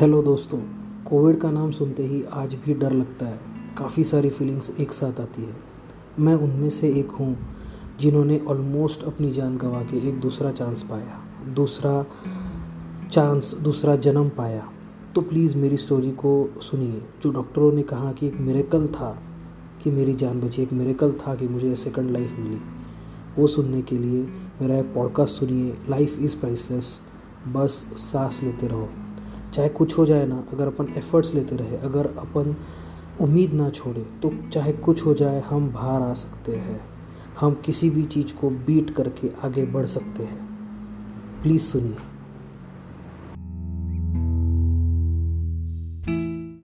Hello दोस्तों, Covid का नाम सुनते ही आज भी डर लगता है। काफ़ी सारी फीलिंग्स एक साथ आती है। मैं उनमें से एक हूँ, जिन्होंने ऑलमोस्ट अपनी जान गंवा के एक दूसरा चांस पाया। दूसरा चांस दूसरा जन्म पाया। तो प्लीज़ मेरी स्टोरी को सुनिए। जो डॉक्टरों ने कहा कि एक मेरेकल था कि मेरी जान बची, एक मेरेकल था कि मुझे सेकंड लाइफ मिली, वो सुनने के लिए मेरा पॉडकास्ट सुनिए। लाइफ इज़ प्राइसलेस बस सांस लेते रहो। चाहे कुछ हो जाए ना, अगर अपन एफर्ट्स लेते रहे, अगर अपन उम्मीद ना छोड़े तो चाहे कुछ हो जाए, हम बाहर आ सकते हैं। हम किसी भी चीज़ को बीट करके आगे बढ़ सकते हैं। प्लीज़ सुनिए।